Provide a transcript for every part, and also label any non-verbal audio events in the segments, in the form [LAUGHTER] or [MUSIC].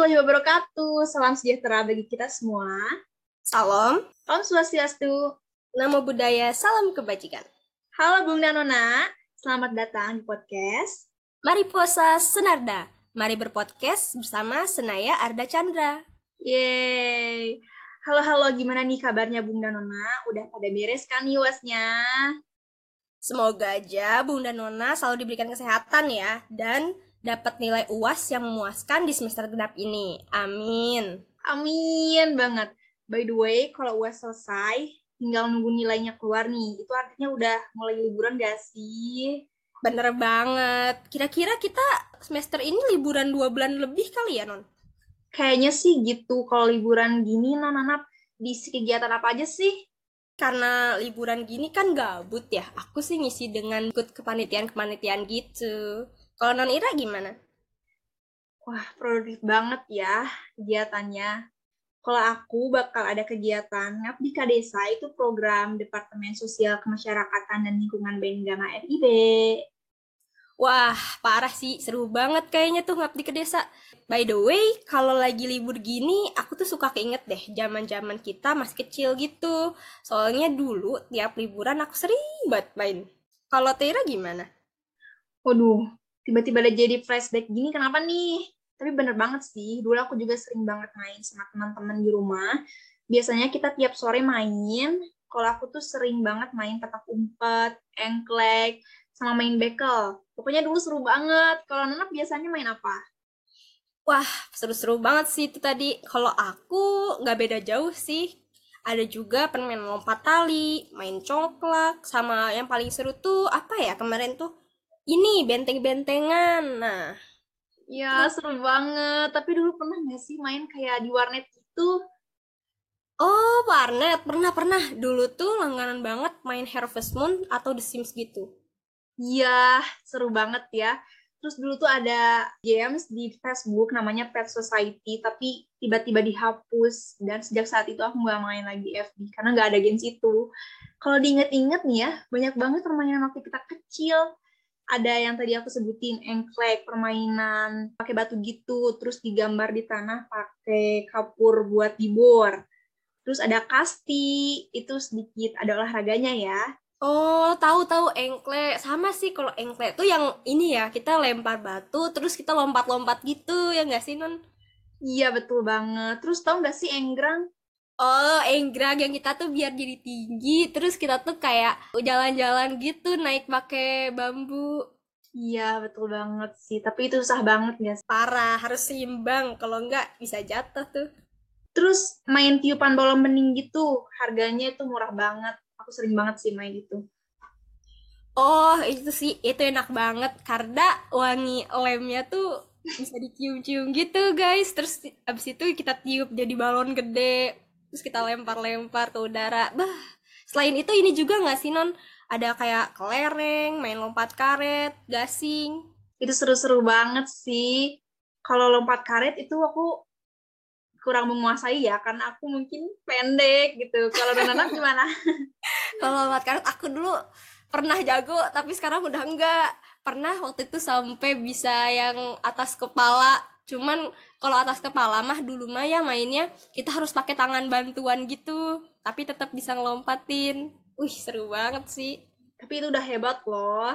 Warahmatullahi wabarakatuh. Salam sejahtera bagi kita semua. Salam. Om Swastiastu. Namo Buddhaya, salam kebajikan. Halo Bung dan Nona, selamat datang di podcast. Mari puasa Senarda. Mari berpodcast bersama Senaya Arda Chandra. Yeay. Halo-halo, gimana nih kabarnya Bung dan Nona? Udah pada beres kan nih? Semoga aja Bung dan Nona selalu diberikan kesehatan ya. Dan dapat nilai UAS yang memuaskan di semester genap ini. Amin. Amin banget. By the way, kalau UAS selesai, tinggal nunggu nilainya keluar nih. Itu artinya udah mulai liburan gak sih? Bener banget. Kira-kira kita semester ini liburan dua bulan lebih kali ya, Non? Kayaknya sih gitu. Kalau liburan gini, non-anak di kegiatan apa aja sih? Karena liburan gini kan gabut ya. Aku sih ngisi dengan ikut kepanitiaan-kepanitiaan gitu. Kalau Non Ira gimana? Wah, produktif banget ya kegiatannya. Kalau aku bakal ada kegiatan Ngabdi Desa itu program Departemen Sosial Kemasyarakatan dan Lingkungan Benggama FIB. Wah, parah sih. Seru banget kayaknya tuh Ngabdi ke Desa. By the way, kalau lagi libur gini, aku tuh suka keinget deh zaman-zaman kita masih kecil gitu. Soalnya dulu tiap liburan aku sering banget main. Kalau Tera gimana? Waduh, tiba-tiba ada jadi flashback gini kenapa nih? Tapi bener banget sih, dulu aku juga sering banget main sama teman-teman di rumah. Biasanya kita tiap sore main, kalau aku tuh sering banget main petak umpet, engklek, sama main bekel. Pokoknya dulu seru banget. Kalau Nana biasanya main apa? Wah, seru-seru banget sih itu tadi. Kalau aku nggak beda jauh sih. Ada juga permainan lompat tali, main congklak, sama yang paling seru tuh apa ya kemarin tuh ini benteng-bentengan. Nah, ya seru banget. Tapi dulu pernah nggak sih main kayak di warnet gitu? Oh, warnet. Pernah-pernah. Dulu tuh langganan banget main Harvest Moon atau The Sims gitu. Iya, seru banget ya. Terus dulu tuh ada games di Facebook namanya Pet Society, tapi tiba-tiba dihapus. Dan sejak saat itu aku nggak main lagi FB, karena nggak ada games itu. Kalau diinget-inget nih ya, banyak banget permainan waktu kita kecil ada yang tadi aku sebutin engklek permainan pakai batu gitu terus digambar di tanah pakai kapur buat dibor. Terus ada kasti itu sedikit ada olahraganya ya. Oh tahu tahu engklek. Sama sih kalau engklek tuh yang ini ya kita lempar batu terus kita lompat-lompat gitu ya nggak sih non iya betul banget. Terus tahu nggak sih enggrang Oh, enggrang yang kita tuh biar jadi tinggi, terus kita tuh kayak jalan-jalan gitu naik pakai bambu. Iya, betul banget sih. Tapi itu susah banget ya. Parah, harus seimbang. Kalau enggak bisa jatuh tuh. Terus main tiupan bola bening gitu, harganya itu murah banget. Aku sering banget sih main itu. Oh, itu sih, itu enak banget. Karena wangi lemnya tuh bisa dicium-cium gitu, guys. Terus abis itu kita tiup jadi balon gede terus kita lempar-lempar ke udara. Bah selain itu ini juga nggak sih non ada kayak kelereng main lompat karet gasing. Itu seru-seru banget sih. Kalau lompat karet itu aku kurang menguasai ya karena aku mungkin pendek gitu. Kalau Nana gimana? [LAUGHS] [LAUGHS] Kalau lompat karet aku dulu pernah jago tapi sekarang udah enggak pernah waktu itu sampai bisa yang atas kepala cuman kalau atas kepala mah dulu mah ya mainnya kita harus pakai tangan bantuan gitu tapi tetap bisa ngelompatin. Wih seru banget sih. Tapi itu udah hebat loh.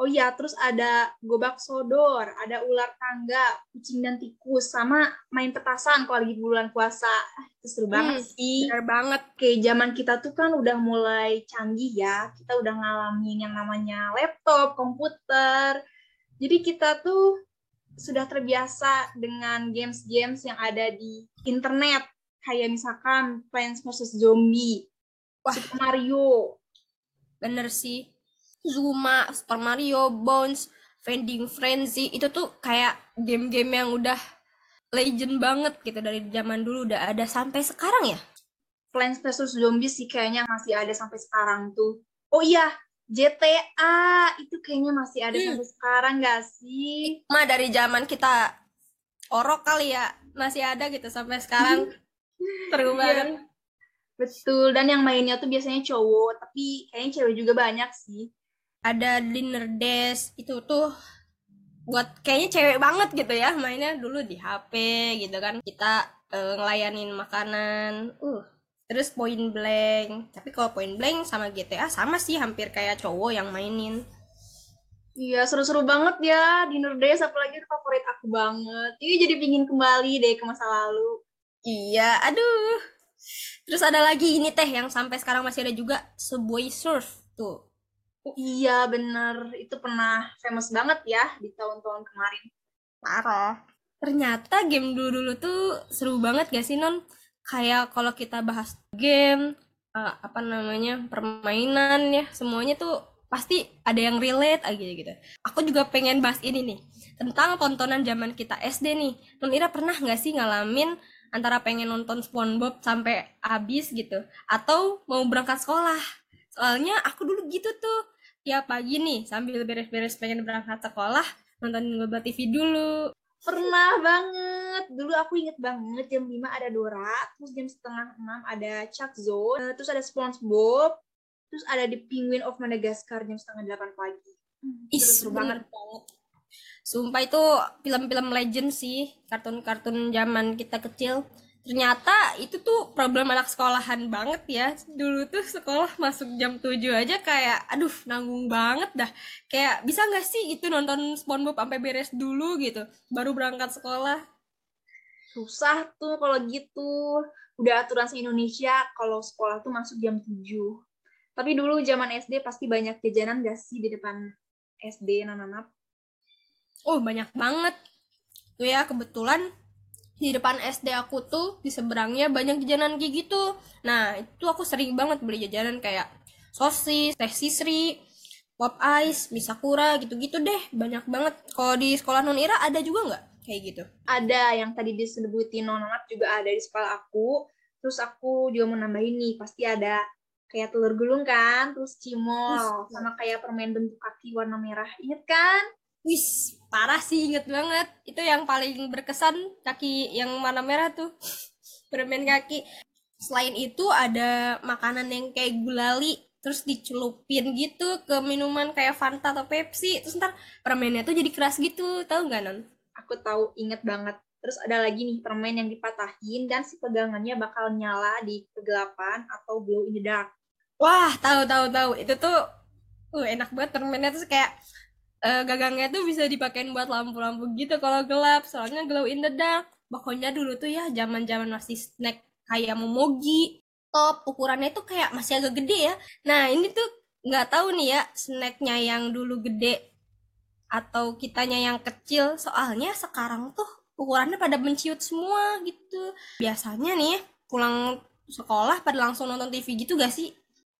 Oh iya terus ada gobak sodor ada ular tangga kucing dan tikus sama main petasan kalau lagi bulan puasa. Itu seru hmm, banget sih. bener banget. Oke, zaman kita tuh kan udah mulai canggih ya. Kita udah ngalamin yang namanya laptop komputer. Jadi kita tuh sudah terbiasa dengan games-games yang ada di internet kayak misalkan Plants vs Zombie, Wah. Super Mario. Bener sih. Zuma, Super Mario, Bones, Vending Frenzy itu tuh kayak game-game yang udah legend banget gitu dari zaman dulu udah ada sampai sekarang ya. Plants vs Zombie sih kayaknya masih ada sampai sekarang tuh. Oh iya, GTA itu kayaknya masih ada hmm. sampai sekarang gak sih? Ma dari zaman kita orok kali ya masih ada gitu sampai sekarang [LAUGHS] seru iya. banget. Betul dan yang mainnya tuh biasanya cowok tapi kayaknya cewek juga banyak sih. Ada dinner dash itu tuh buat kayaknya cewek banget gitu ya mainnya dulu di HP gitu kan kita uh, ngelayanin makanan uh terus point blank tapi kalau point blank sama GTA sama sih hampir kayak cowok yang mainin Iya, seru-seru banget ya Dinner Days, apalagi itu favorit aku banget. Iya, jadi pingin kembali deh ke masa lalu. Iya, aduh. Terus ada lagi ini teh yang sampai sekarang masih ada juga Subway Surf tuh. Oh, iya, bener. Itu pernah famous banget ya di tahun-tahun kemarin. Parah. Ternyata game dulu-dulu tuh seru banget gak sih, Non? Kayak kalau kita bahas game, uh, apa namanya, permainan ya, semuanya tuh pasti ada yang relate aja gitu. Aku juga pengen bahas ini nih tentang tontonan zaman kita SD nih. Non Ira pernah nggak sih ngalamin antara pengen nonton SpongeBob sampai habis gitu atau mau berangkat sekolah? Soalnya aku dulu gitu tuh tiap pagi nih sambil beres-beres pengen berangkat sekolah nonton Global TV dulu. Pernah banget. Dulu aku inget banget jam 5 ada Dora, terus jam setengah 6 ada Chuck Zone, terus ada SpongeBob, terus ada di Penguin of Madagascar jam setengah delapan pagi. Hmm, seru banget. banget. Sumpah itu film-film legend sih kartun-kartun zaman kita kecil. Ternyata itu tuh problem anak sekolahan banget ya. Dulu tuh sekolah masuk jam 7 aja kayak aduh nanggung banget dah. Kayak bisa nggak sih itu nonton SpongeBob sampai beres dulu gitu? Baru berangkat sekolah susah tuh kalau gitu udah aturan se Indonesia kalau sekolah tuh masuk jam 7 tapi dulu zaman SD pasti banyak jajanan gak sih di depan SD nananap? Oh banyak banget. Tuh ya kebetulan di depan SD aku tuh di seberangnya banyak jajanan kayak gitu. Nah itu aku sering banget beli jajanan kayak sosis, teh sisri, pop ice, misakura gitu-gitu deh. Banyak banget. Kalau di sekolah non Ira ada juga nggak kayak gitu? Ada yang tadi disebutin nononat juga ada di sekolah aku. Terus aku juga mau nambahin nih, pasti ada kayak telur gulung kan, terus cimol, sama kayak permen bentuk kaki warna merah. Ingat kan? Wis, parah sih inget banget. Itu yang paling berkesan kaki yang warna merah tuh. [LAUGHS] permen kaki. Selain itu ada makanan yang kayak gulali, terus dicelupin gitu ke minuman kayak Fanta atau Pepsi. Terus ntar permennya tuh jadi keras gitu, tahu nggak non? Aku tahu, inget banget. Terus ada lagi nih permen yang dipatahin dan si pegangannya bakal nyala di kegelapan atau glow in the dark. Wah, tahu tahu tahu. Itu tuh uh enak banget permennya tuh kayak uh, gagangnya tuh bisa dipakein buat lampu-lampu gitu kalau gelap. Soalnya glow in the dark. Pokoknya dulu tuh ya zaman-zaman masih snack kayak momogi. Top ukurannya tuh kayak masih agak gede ya. Nah, ini tuh nggak tahu nih ya snacknya yang dulu gede atau kitanya yang kecil. Soalnya sekarang tuh ukurannya pada menciut semua gitu. Biasanya nih pulang sekolah pada langsung nonton TV gitu gak sih?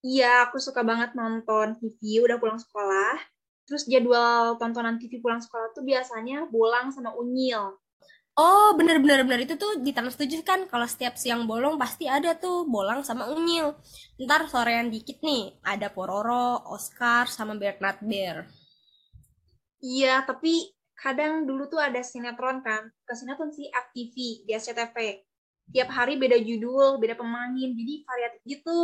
Iya, aku suka banget nonton TV udah pulang sekolah. Terus jadwal tontonan TV pulang sekolah tuh biasanya bolang sama unyil. Oh, bener-bener bener itu tuh di Trans 7 kan kalau setiap siang bolong pasti ada tuh bolang sama unyil. Ntar sorean dikit nih, ada Pororo, Oscar, sama Bernard Bear. Iya, tapi kadang dulu tuh ada sinetron kan. Ke sinetron sih FTV di SCTV. Tiap hari beda judul, beda pemain, jadi variatif gitu.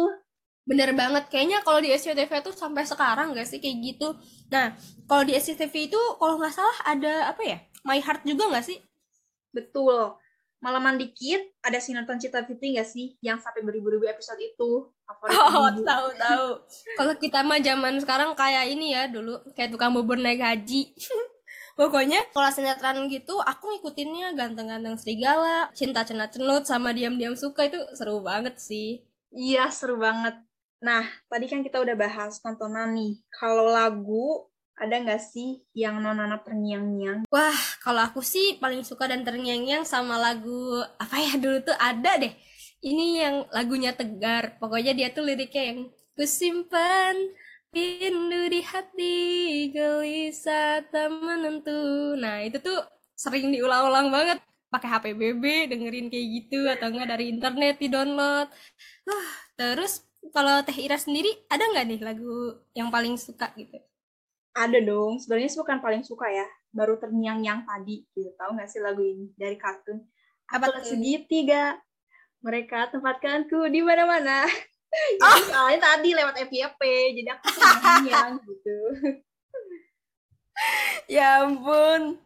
Bener banget, kayaknya kalau di SCTV tuh sampai sekarang gak sih kayak gitu. Nah, kalau di SCTV itu kalau nggak salah ada apa ya? My Heart juga nggak sih? Betul. Malaman dikit ada sinetron Cita Fitri gak sih yang sampai beribu-ribu episode itu? Favorit oh, tahu tahu. kalau kita mah zaman sekarang kayak ini ya dulu kayak tukang bubur naik haji. [LAUGHS] Pokoknya kalau sinetron gitu aku ngikutinnya ganteng-ganteng serigala, cinta cenat cenut sama diam-diam suka itu seru banget sih. Iya, seru banget. Nah, tadi kan kita udah bahas tontonan nih. Kalau lagu, ada nggak sih yang nonana terngiang-ngiang? Wah, kalau aku sih paling suka dan terngiang-ngiang sama lagu, apa ya dulu tuh ada deh. Ini yang lagunya Tegar. Pokoknya dia tuh liriknya yang kusimpan rindu di hati gelisah tak menentu. Nah, itu tuh sering diulang-ulang banget pakai HP BB dengerin kayak gitu atau enggak dari internet di download. Uh, terus kalau Teh Ira sendiri ada nggak nih lagu yang paling suka gitu? Ada dong. Sebenarnya bukan paling suka ya. Baru terngiang-ngiang tadi gitu. Tahu nggak sih lagu ini dari kartun? Apa segitiga? Mereka tempatkanku di mana-mana. [LAUGHS] oh. soalnya tadi lewat FYP, jadi aku terngiang gitu. [LAUGHS] ya ampun.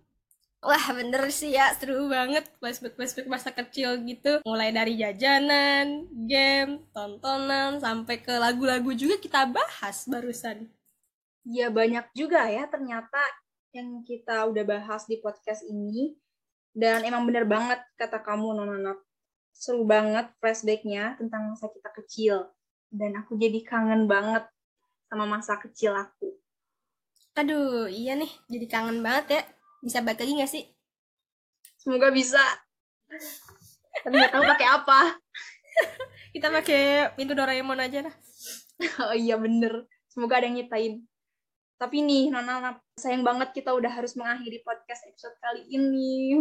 Wah bener sih ya, seru banget flashback-flashback masa kecil gitu. Mulai dari jajanan, game, tontonan, sampai ke lagu-lagu juga kita bahas barusan. Ya banyak juga ya ternyata yang kita udah bahas di podcast ini. Dan emang bener banget kata kamu Nona Seru banget flashbacknya tentang masa kita kecil. Dan aku jadi kangen banget sama masa kecil aku. Aduh, iya nih, jadi kangen banget ya bisa balik lagi gak sih? Semoga bisa. Tapi nggak tahu pakai apa. [LAUGHS] Kita pakai pintu Doraemon aja lah. [LAUGHS] oh iya bener. Semoga ada yang nyitain. Tapi nih, Nona, sayang banget kita udah harus mengakhiri podcast episode kali ini.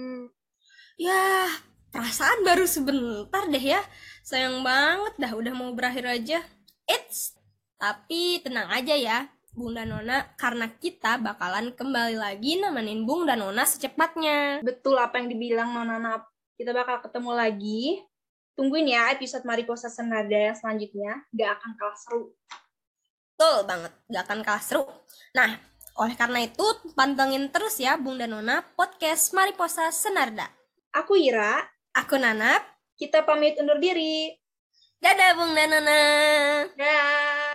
[LAUGHS] ya, perasaan baru sebentar deh ya. Sayang banget dah udah mau berakhir aja. It's tapi tenang aja ya. Bung dan Nona karena kita bakalan kembali lagi nemenin Bung dan Nona secepatnya. Betul apa yang dibilang Nona Nap. Kita bakal ketemu lagi. Tungguin ya episode Mariposa Senada yang selanjutnya. Gak akan kalah seru. Betul banget, gak akan kalah seru. Nah, oleh karena itu pantengin terus ya Bung dan Nona podcast Mariposa Senarda. Aku Ira. Aku Nanap. Kita pamit undur diri. Dadah Bung dan Nona. Dadah.